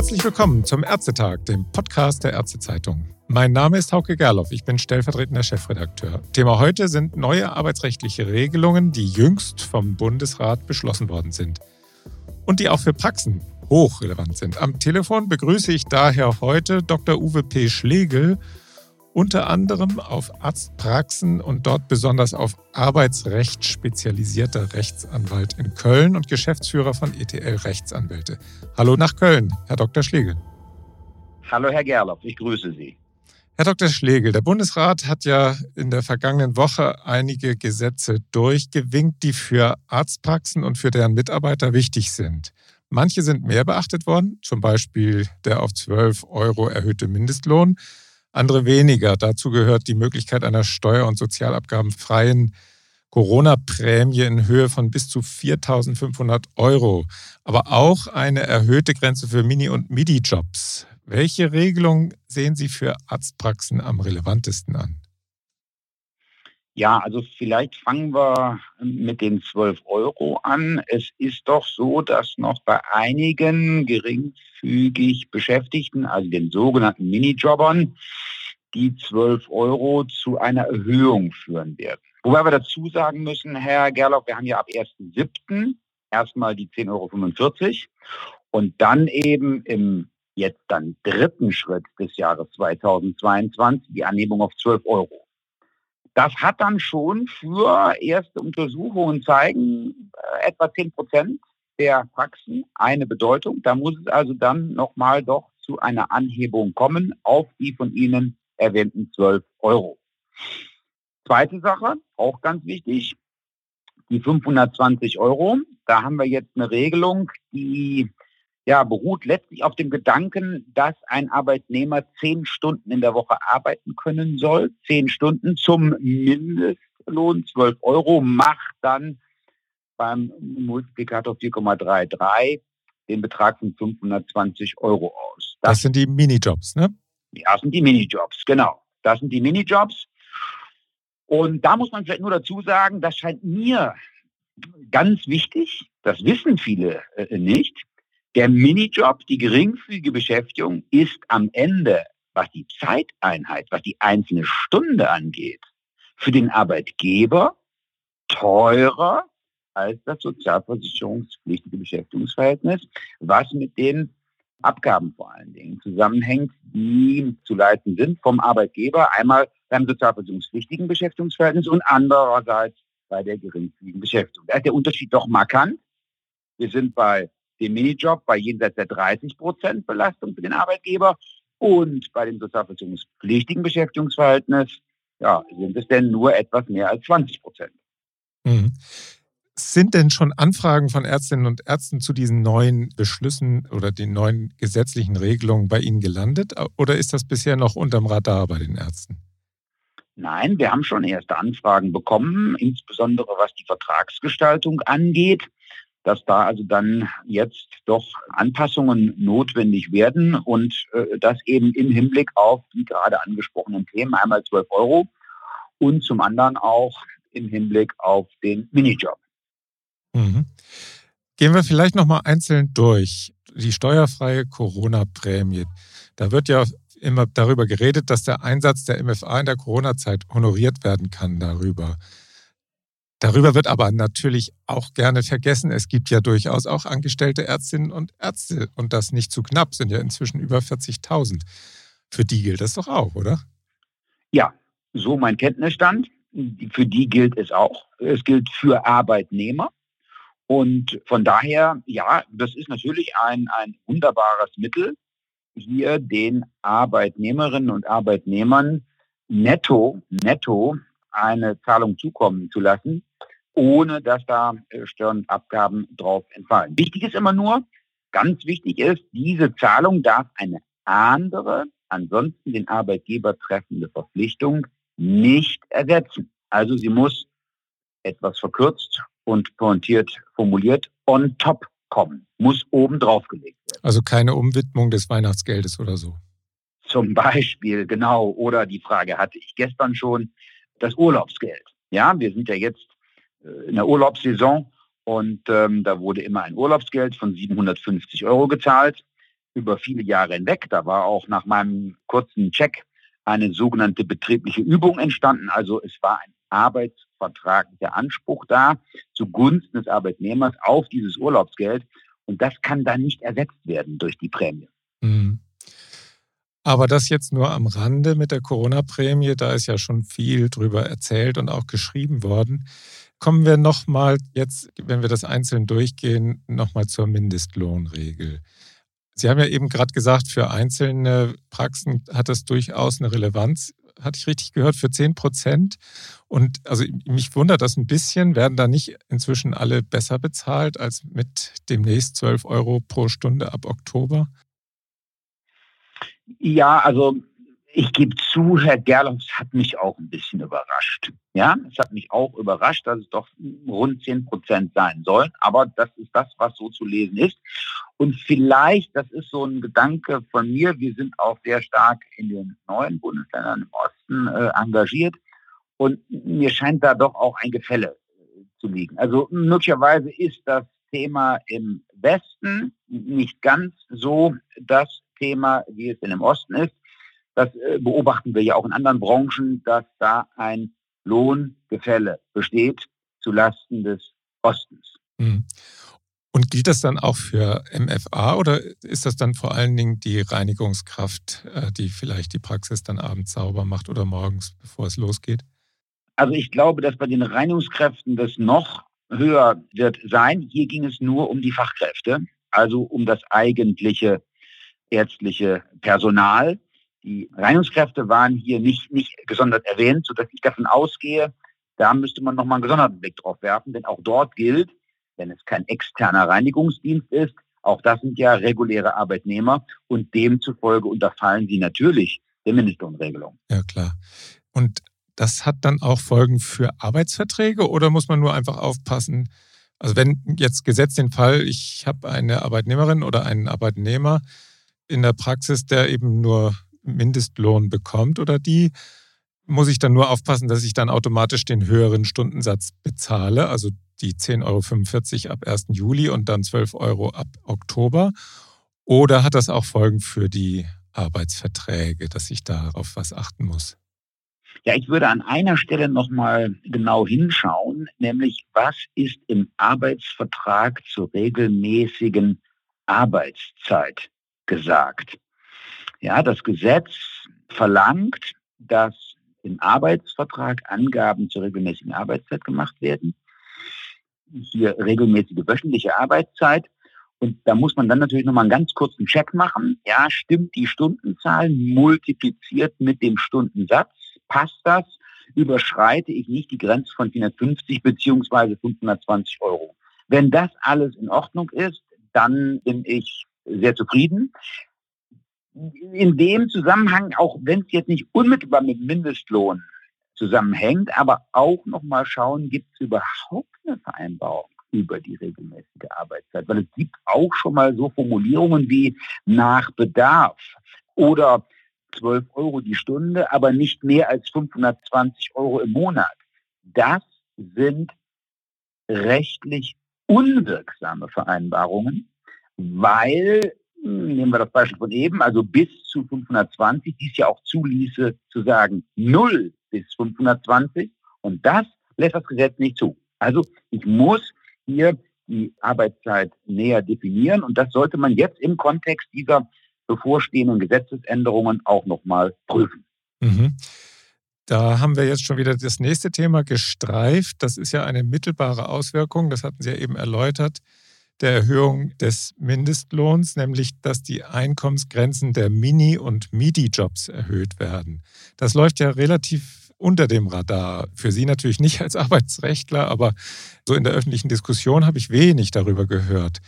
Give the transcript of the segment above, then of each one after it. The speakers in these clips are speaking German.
Herzlich willkommen zum Ärztetag, dem Podcast der Ärztezeitung. Mein Name ist Hauke Gerloff, ich bin stellvertretender Chefredakteur. Thema heute sind neue arbeitsrechtliche Regelungen, die jüngst vom Bundesrat beschlossen worden sind und die auch für Praxen hochrelevant sind. Am Telefon begrüße ich daher heute Dr. Uwe P. Schlegel, unter anderem auf Arztpraxen und dort besonders auf Arbeitsrecht spezialisierter Rechtsanwalt in Köln und Geschäftsführer von ETL Rechtsanwälte. Hallo nach Köln, Herr Dr. Schlegel. Hallo, Herr Gerloff, ich grüße Sie. Herr Dr. Schlegel, der Bundesrat hat ja in der vergangenen Woche einige Gesetze durchgewinkt, die für Arztpraxen und für deren Mitarbeiter wichtig sind. Manche sind mehr beachtet worden, zum Beispiel der auf 12 Euro erhöhte Mindestlohn andere weniger. Dazu gehört die Möglichkeit einer steuer- und sozialabgabenfreien Corona-Prämie in Höhe von bis zu 4.500 Euro, aber auch eine erhöhte Grenze für Mini- und Midi-Jobs. Welche Regelung sehen Sie für Arztpraxen am relevantesten an? Ja, also vielleicht fangen wir mit den 12 Euro an. Es ist doch so, dass noch bei einigen geringfügig Beschäftigten, also den sogenannten Minijobbern, die 12 Euro zu einer Erhöhung führen werden. Wobei wir dazu sagen müssen, Herr Gerloff, wir haben ja ab 1.7. erstmal die 10,45 Euro und dann eben im jetzt dann dritten Schritt des Jahres 2022 die Anhebung auf 12 Euro. Das hat dann schon für erste Untersuchungen zeigen, äh, etwa 10 Prozent der Praxen eine Bedeutung. Da muss es also dann nochmal doch zu einer Anhebung kommen auf die von Ihnen erwähnten 12 Euro. Zweite Sache, auch ganz wichtig, die 520 Euro. Da haben wir jetzt eine Regelung, die ja, beruht letztlich auf dem Gedanken, dass ein Arbeitnehmer zehn Stunden in der Woche arbeiten können soll. Zehn Stunden zum Mindestlohn, 12 Euro, macht dann beim Multiplikator 4,33 den Betrag von 520 Euro aus. Das, das sind die Minijobs, ne? Ja, das sind die Minijobs, genau. Das sind die Minijobs. Und da muss man vielleicht nur dazu sagen, das scheint mir ganz wichtig, das wissen viele äh, nicht, der Minijob, die geringfügige Beschäftigung, ist am Ende, was die Zeiteinheit, was die einzelne Stunde angeht, für den Arbeitgeber teurer als das sozialversicherungspflichtige Beschäftigungsverhältnis, was mit den Abgaben vor allen Dingen zusammenhängt, die zu leiten sind vom Arbeitgeber, einmal beim sozialversicherungspflichtigen Beschäftigungsverhältnis und andererseits bei der geringfügigen Beschäftigung. Da ist der Unterschied doch markant. Wir sind bei dem Minijob bei jenseits der 30 Prozent Belastung für den Arbeitgeber und bei dem sozialversicherungspflichtigen Beschäftigungsverhältnis ja, sind es denn nur etwas mehr als 20 Prozent. Mhm. Sind denn schon Anfragen von Ärztinnen und Ärzten zu diesen neuen Beschlüssen oder den neuen gesetzlichen Regelungen bei Ihnen gelandet? Oder ist das bisher noch unterm Radar bei den Ärzten? Nein, wir haben schon erste Anfragen bekommen, insbesondere was die Vertragsgestaltung angeht dass da also dann jetzt doch Anpassungen notwendig werden und äh, das eben im Hinblick auf die gerade angesprochenen Themen, einmal 12 Euro und zum anderen auch im Hinblick auf den Minijob. Mhm. Gehen wir vielleicht nochmal einzeln durch. Die steuerfreie Corona-Prämie. Da wird ja immer darüber geredet, dass der Einsatz der MFA in der Corona-Zeit honoriert werden kann darüber. Darüber wird aber natürlich auch gerne vergessen. Es gibt ja durchaus auch angestellte Ärztinnen und Ärzte und das nicht zu knapp, sind ja inzwischen über 40.000. Für die gilt das doch auch, oder? Ja, so mein Kenntnisstand. Für die gilt es auch. Es gilt für Arbeitnehmer. Und von daher, ja, das ist natürlich ein, ein wunderbares Mittel, hier den Arbeitnehmerinnen und Arbeitnehmern netto, netto eine Zahlung zukommen zu lassen, ohne dass da äh, Steuern und Abgaben drauf entfallen. Wichtig ist immer nur, ganz wichtig ist, diese Zahlung darf eine andere, ansonsten den Arbeitgeber treffende Verpflichtung nicht ersetzen. Also sie muss etwas verkürzt und pointiert formuliert on top kommen, muss oben drauf gelegt werden. Also keine Umwidmung des Weihnachtsgeldes oder so. Zum Beispiel, genau. Oder die Frage hatte ich gestern schon, das Urlaubsgeld. Ja, wir sind ja jetzt äh, in der Urlaubssaison und ähm, da wurde immer ein Urlaubsgeld von 750 Euro gezahlt. über viele Jahre hinweg. Da war auch nach meinem kurzen Check eine sogenannte betriebliche Übung entstanden. Also es war ein arbeitsvertraglicher Anspruch da zugunsten des Arbeitnehmers auf dieses Urlaubsgeld. Und das kann dann nicht ersetzt werden durch die Prämie. Mhm. Aber das jetzt nur am Rande mit der Corona-Prämie, da ist ja schon viel drüber erzählt und auch geschrieben worden. Kommen wir nochmal jetzt, wenn wir das einzeln durchgehen, nochmal zur Mindestlohnregel. Sie haben ja eben gerade gesagt, für einzelne Praxen hat das durchaus eine Relevanz. Hatte ich richtig gehört, für 10 Prozent. Und also mich wundert das ein bisschen. Werden da nicht inzwischen alle besser bezahlt als mit demnächst 12 Euro pro Stunde ab Oktober? Ja, also ich gebe zu, Herr Gerloff, es hat mich auch ein bisschen überrascht. Ja, es hat mich auch überrascht, dass es doch rund 10 Prozent sein sollen. Aber das ist das, was so zu lesen ist. Und vielleicht, das ist so ein Gedanke von mir, wir sind auch sehr stark in den neuen Bundesländern im Osten äh, engagiert. Und mir scheint da doch auch ein Gefälle äh, zu liegen. Also möglicherweise ist das Thema im Westen nicht ganz so das Thema, wie es in dem Osten ist. Das äh, beobachten wir ja auch in anderen Branchen, dass da ein Lohngefälle besteht zulasten des Ostens. Mhm. Und gilt das dann auch für MFA oder ist das dann vor allen Dingen die Reinigungskraft, äh, die vielleicht die Praxis dann abends sauber macht oder morgens, bevor es losgeht? Also ich glaube, dass bei den Reinigungskräften das noch höher wird sein. Hier ging es nur um die Fachkräfte, also um das eigentliche ärztliche Personal. Die Reinigungskräfte waren hier nicht, nicht gesondert erwähnt, sodass ich davon ausgehe, da müsste man nochmal einen gesonderten Blick drauf werfen, denn auch dort gilt, wenn es kein externer Reinigungsdienst ist, auch das sind ja reguläre Arbeitnehmer und demzufolge unterfallen sie natürlich der Mindestlohnregelung. Ja, klar. Und das hat dann auch Folgen für Arbeitsverträge oder muss man nur einfach aufpassen? Also wenn jetzt gesetzt den Fall, ich habe eine Arbeitnehmerin oder einen Arbeitnehmer, in der Praxis, der eben nur Mindestlohn bekommt oder die, muss ich dann nur aufpassen, dass ich dann automatisch den höheren Stundensatz bezahle, also die 10,45 Euro ab 1. Juli und dann 12 Euro ab Oktober? Oder hat das auch Folgen für die Arbeitsverträge, dass ich darauf was achten muss? Ja, ich würde an einer Stelle nochmal genau hinschauen, nämlich was ist im Arbeitsvertrag zur regelmäßigen Arbeitszeit gesagt. Ja, das Gesetz verlangt, dass im Arbeitsvertrag Angaben zur regelmäßigen Arbeitszeit gemacht werden. Hier regelmäßige wöchentliche Arbeitszeit. Und da muss man dann natürlich nochmal einen ganz kurzen Check machen. Ja, stimmt die Stundenzahl multipliziert mit dem Stundensatz? Passt das? Überschreite ich nicht die Grenze von 450 beziehungsweise 520 Euro? Wenn das alles in Ordnung ist, dann bin ich sehr zufrieden. In dem Zusammenhang, auch wenn es jetzt nicht unmittelbar mit Mindestlohn zusammenhängt, aber auch nochmal schauen, gibt es überhaupt eine Vereinbarung über die regelmäßige Arbeitszeit? Weil es gibt auch schon mal so Formulierungen wie nach Bedarf oder 12 Euro die Stunde, aber nicht mehr als 520 Euro im Monat. Das sind rechtlich unwirksame Vereinbarungen, weil, hm, nehmen wir das Beispiel von eben, also bis zu 520, dies ja auch zuließe zu sagen 0 bis 520 und das lässt das Gesetz nicht zu. Also ich muss hier die Arbeitszeit näher definieren und das sollte man jetzt im Kontext dieser bevorstehenden Gesetzesänderungen auch nochmal prüfen. Mhm. Da haben wir jetzt schon wieder das nächste Thema gestreift. Das ist ja eine mittelbare Auswirkung, das hatten Sie ja eben erläutert, der Erhöhung des Mindestlohns, nämlich dass die Einkommensgrenzen der Mini- und MIDI-Jobs erhöht werden. Das läuft ja relativ unter dem Radar. Für Sie natürlich nicht als Arbeitsrechtler, aber so in der öffentlichen Diskussion habe ich wenig darüber gehört.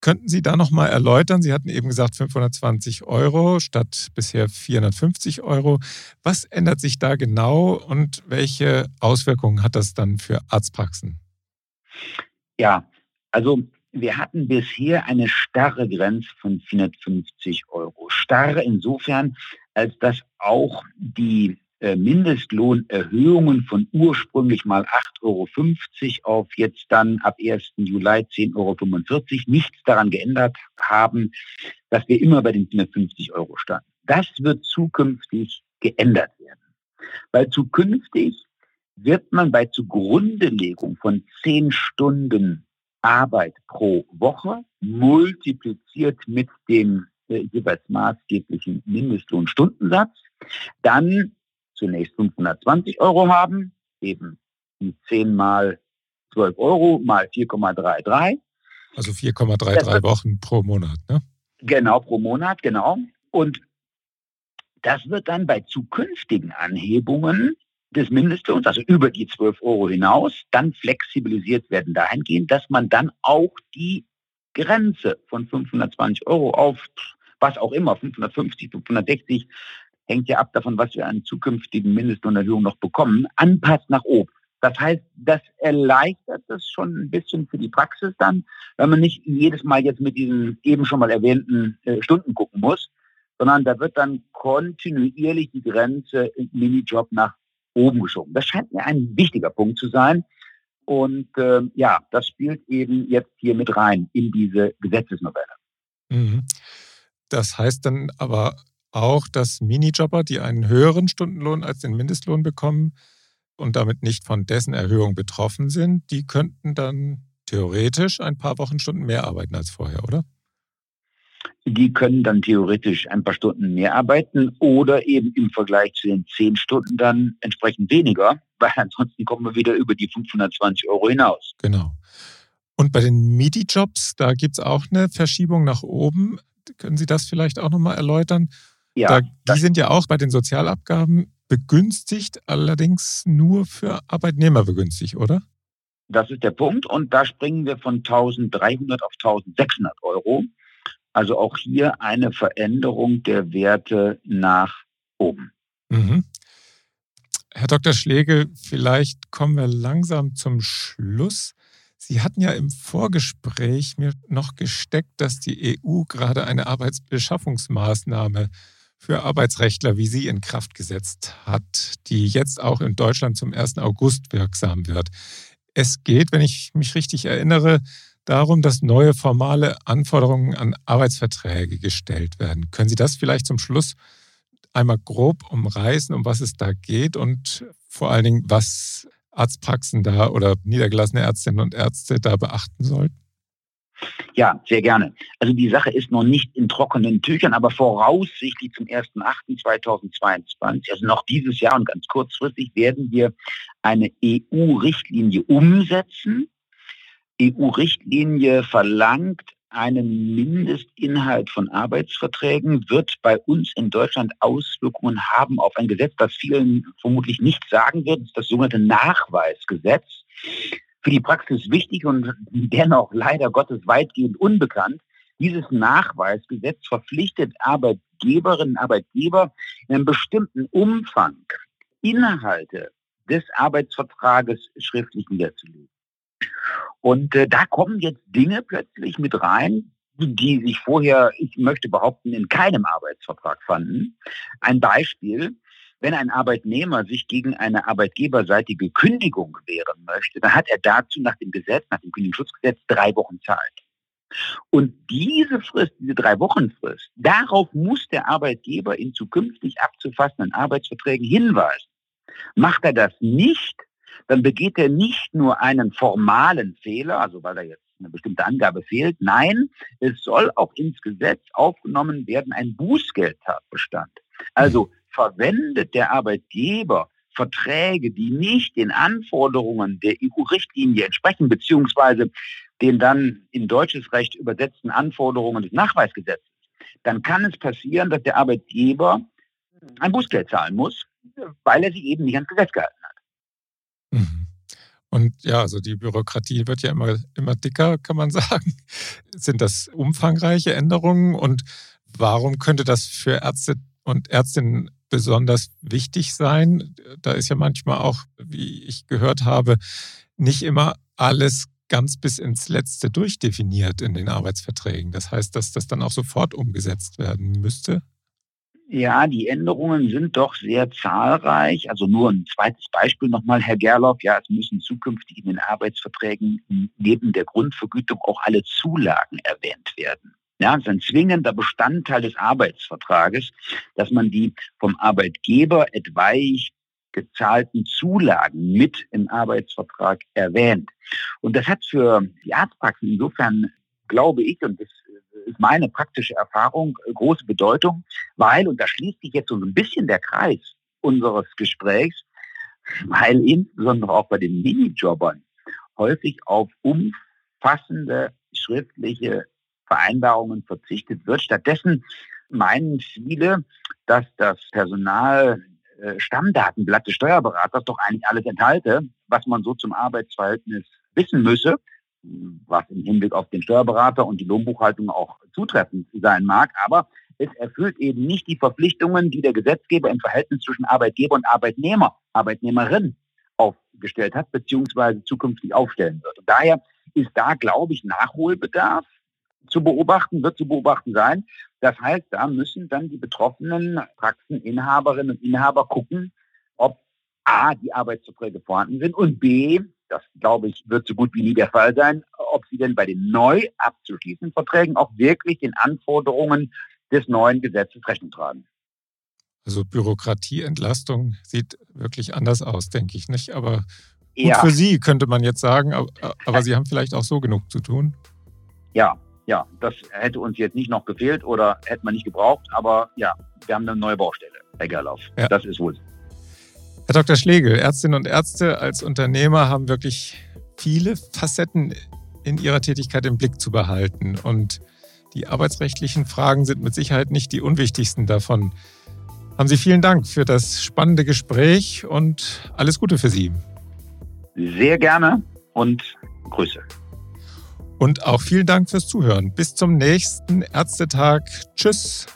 Könnten Sie da nochmal erläutern? Sie hatten eben gesagt 520 Euro statt bisher 450 Euro. Was ändert sich da genau und welche Auswirkungen hat das dann für Arztpraxen? Ja, also wir hatten bisher eine starre Grenze von 450 Euro. Starre insofern, als dass auch die äh, Mindestlohnerhöhungen von ursprünglich mal 8,50 Euro auf jetzt dann ab 1. Juli 10,45 Euro nichts daran geändert haben, dass wir immer bei den 450 Euro standen. Das wird zukünftig geändert werden. Weil zukünftig wird man bei Zugrundelegung von 10 Stunden Arbeit pro Woche multipliziert mit dem äh, jeweils maßgeblichen Mindestlohnstundensatz dann zunächst 520 Euro haben, eben die 10 mal 12 Euro mal 4,33. Also 4,33 Wochen pro Monat, ne? Genau, pro Monat, genau. Und das wird dann bei zukünftigen Anhebungen des Mindestlohns, also über die 12 Euro hinaus, dann flexibilisiert werden dahingehend, dass man dann auch die Grenze von 520 Euro auf was auch immer, 550, 560, hängt ja ab davon, was wir an zukünftigen Mindestlohnerhöhungen noch bekommen, anpasst nach oben. Das heißt, das erleichtert das schon ein bisschen für die Praxis dann, wenn man nicht jedes Mal jetzt mit diesen eben schon mal erwähnten äh, Stunden gucken muss, sondern da wird dann kontinuierlich die Grenze Minijob nach oben geschoben. Das scheint mir ein wichtiger Punkt zu sein. Und äh, ja, das spielt eben jetzt hier mit rein in diese Gesetzesnovelle. Mhm. Das heißt dann aber auch, dass Minijobber, die einen höheren Stundenlohn als den Mindestlohn bekommen und damit nicht von dessen Erhöhung betroffen sind, die könnten dann theoretisch ein paar Wochenstunden mehr arbeiten als vorher, oder? Die können dann theoretisch ein paar Stunden mehr arbeiten oder eben im Vergleich zu den zehn Stunden dann entsprechend weniger, weil ansonsten kommen wir wieder über die 520 Euro hinaus. Genau. Und bei den MIDI-Jobs, da gibt es auch eine Verschiebung nach oben. Können Sie das vielleicht auch nochmal erläutern? Ja. Da, die sind ja auch bei den Sozialabgaben begünstigt, allerdings nur für Arbeitnehmer begünstigt, oder? Das ist der Punkt. Und da springen wir von 1300 auf 1600 Euro. Also auch hier eine Veränderung der Werte nach oben. Mhm. Herr Dr. Schlegel, vielleicht kommen wir langsam zum Schluss. Sie hatten ja im Vorgespräch mir noch gesteckt, dass die EU gerade eine Arbeitsbeschaffungsmaßnahme für Arbeitsrechtler wie Sie in Kraft gesetzt hat, die jetzt auch in Deutschland zum 1. August wirksam wird. Es geht, wenn ich mich richtig erinnere, darum, dass neue formale Anforderungen an Arbeitsverträge gestellt werden. Können Sie das vielleicht zum Schluss einmal grob umreißen, um was es da geht und vor allen Dingen, was Arztpraxen da oder niedergelassene Ärztinnen und Ärzte da beachten sollten? Ja, sehr gerne. Also die Sache ist noch nicht in trockenen Tüchern, aber voraussichtlich zum 1.8.2022, also noch dieses Jahr und ganz kurzfristig, werden wir eine EU-Richtlinie umsetzen. EU-Richtlinie verlangt einen Mindestinhalt von Arbeitsverträgen, wird bei uns in Deutschland Auswirkungen haben auf ein Gesetz, das vielen vermutlich nicht sagen wird, das, sogenannte Nachweisgesetz. Für die Praxis wichtig und dennoch leider Gottes weitgehend unbekannt. Dieses Nachweisgesetz verpflichtet Arbeitgeberinnen und Arbeitgeber in einem bestimmten Umfang Inhalte des Arbeitsvertrages schriftlich niederzulegen. Und äh, da kommen jetzt Dinge plötzlich mit rein, die sich vorher, ich möchte behaupten, in keinem Arbeitsvertrag fanden. Ein Beispiel, wenn ein Arbeitnehmer sich gegen eine arbeitgeberseitige Kündigung wehren möchte, dann hat er dazu nach dem Gesetz, nach dem Kündigungsschutzgesetz, drei Wochen Zeit. Und diese Frist, diese drei Wochen Frist, darauf muss der Arbeitgeber in zukünftig abzufassenden Arbeitsverträgen hinweisen. Macht er das nicht, dann begeht er nicht nur einen formalen Fehler, also weil da jetzt eine bestimmte Angabe fehlt. Nein, es soll auch ins Gesetz aufgenommen werden ein Bußgeldtatbestand. Also verwendet der Arbeitgeber Verträge, die nicht den Anforderungen der EU-Richtlinie entsprechen, beziehungsweise den dann in deutsches Recht übersetzten Anforderungen des Nachweisgesetzes, dann kann es passieren, dass der Arbeitgeber ein Bußgeld zahlen muss, weil er sich eben nicht ans Gesetz gehalten hat. Mhm. Und ja, also die Bürokratie wird ja immer, immer dicker, kann man sagen. Sind das umfangreiche Änderungen und warum könnte das für Ärzte und Ärztinnen besonders wichtig sein? Da ist ja manchmal auch, wie ich gehört habe, nicht immer alles ganz bis ins Letzte durchdefiniert in den Arbeitsverträgen. Das heißt, dass das dann auch sofort umgesetzt werden müsste? Ja, die Änderungen sind doch sehr zahlreich. Also nur ein zweites Beispiel nochmal, Herr Gerloff. Ja, es müssen zukünftig in den Arbeitsverträgen neben der Grundvergütung auch alle Zulagen erwähnt werden. Ja, es ist ein zwingender Bestandteil des Arbeitsvertrages, dass man die vom Arbeitgeber etwaig gezahlten Zulagen mit im Arbeitsvertrag erwähnt. Und das hat für die Arztpraxen insofern, glaube ich, und das ist meine praktische Erfahrung, große Bedeutung, weil, und da schließt sich jetzt so ein bisschen der Kreis unseres Gesprächs, weil insbesondere auch bei den Minijobbern häufig auf umfassende schriftliche Vereinbarungen verzichtet wird. Stattdessen meinen viele, dass das Personal äh, Stammdatenblatt des Steuerberaters doch eigentlich alles enthalte, was man so zum Arbeitsverhältnis wissen müsse, was im Hinblick auf den Steuerberater und die Lohnbuchhaltung auch zutreffend sein mag. Aber es erfüllt eben nicht die Verpflichtungen, die der Gesetzgeber im Verhältnis zwischen Arbeitgeber und Arbeitnehmer, Arbeitnehmerin aufgestellt hat, beziehungsweise zukünftig aufstellen wird. Und daher ist da, glaube ich, Nachholbedarf zu beobachten, wird zu beobachten sein. Das heißt, da müssen dann die betroffenen Praxeninhaberinnen und Inhaber gucken, ob A, die Arbeitsverträge vorhanden sind und B, das glaube ich, wird so gut wie nie der Fall sein, ob sie denn bei den neu abzuschließenden Verträgen auch wirklich den Anforderungen des neuen Gesetzes Rechnung tragen. Also Bürokratieentlastung sieht wirklich anders aus, denke ich nicht. Aber gut ja. für Sie könnte man jetzt sagen, aber, aber Sie haben vielleicht auch so genug zu tun. Ja, ja, das hätte uns jetzt nicht noch gefehlt oder hätte man nicht gebraucht, aber ja, wir haben eine neue Baustelle, Herr Gerlauf. Ja. Das ist wohl. Herr Dr. Schlegel, Ärztinnen und Ärzte als Unternehmer haben wirklich viele Facetten in ihrer Tätigkeit im Blick zu behalten. Und die arbeitsrechtlichen Fragen sind mit Sicherheit nicht die unwichtigsten davon. Haben Sie vielen Dank für das spannende Gespräch und alles Gute für Sie. Sehr gerne und Grüße. Und auch vielen Dank fürs Zuhören. Bis zum nächsten Ärztetag. Tschüss.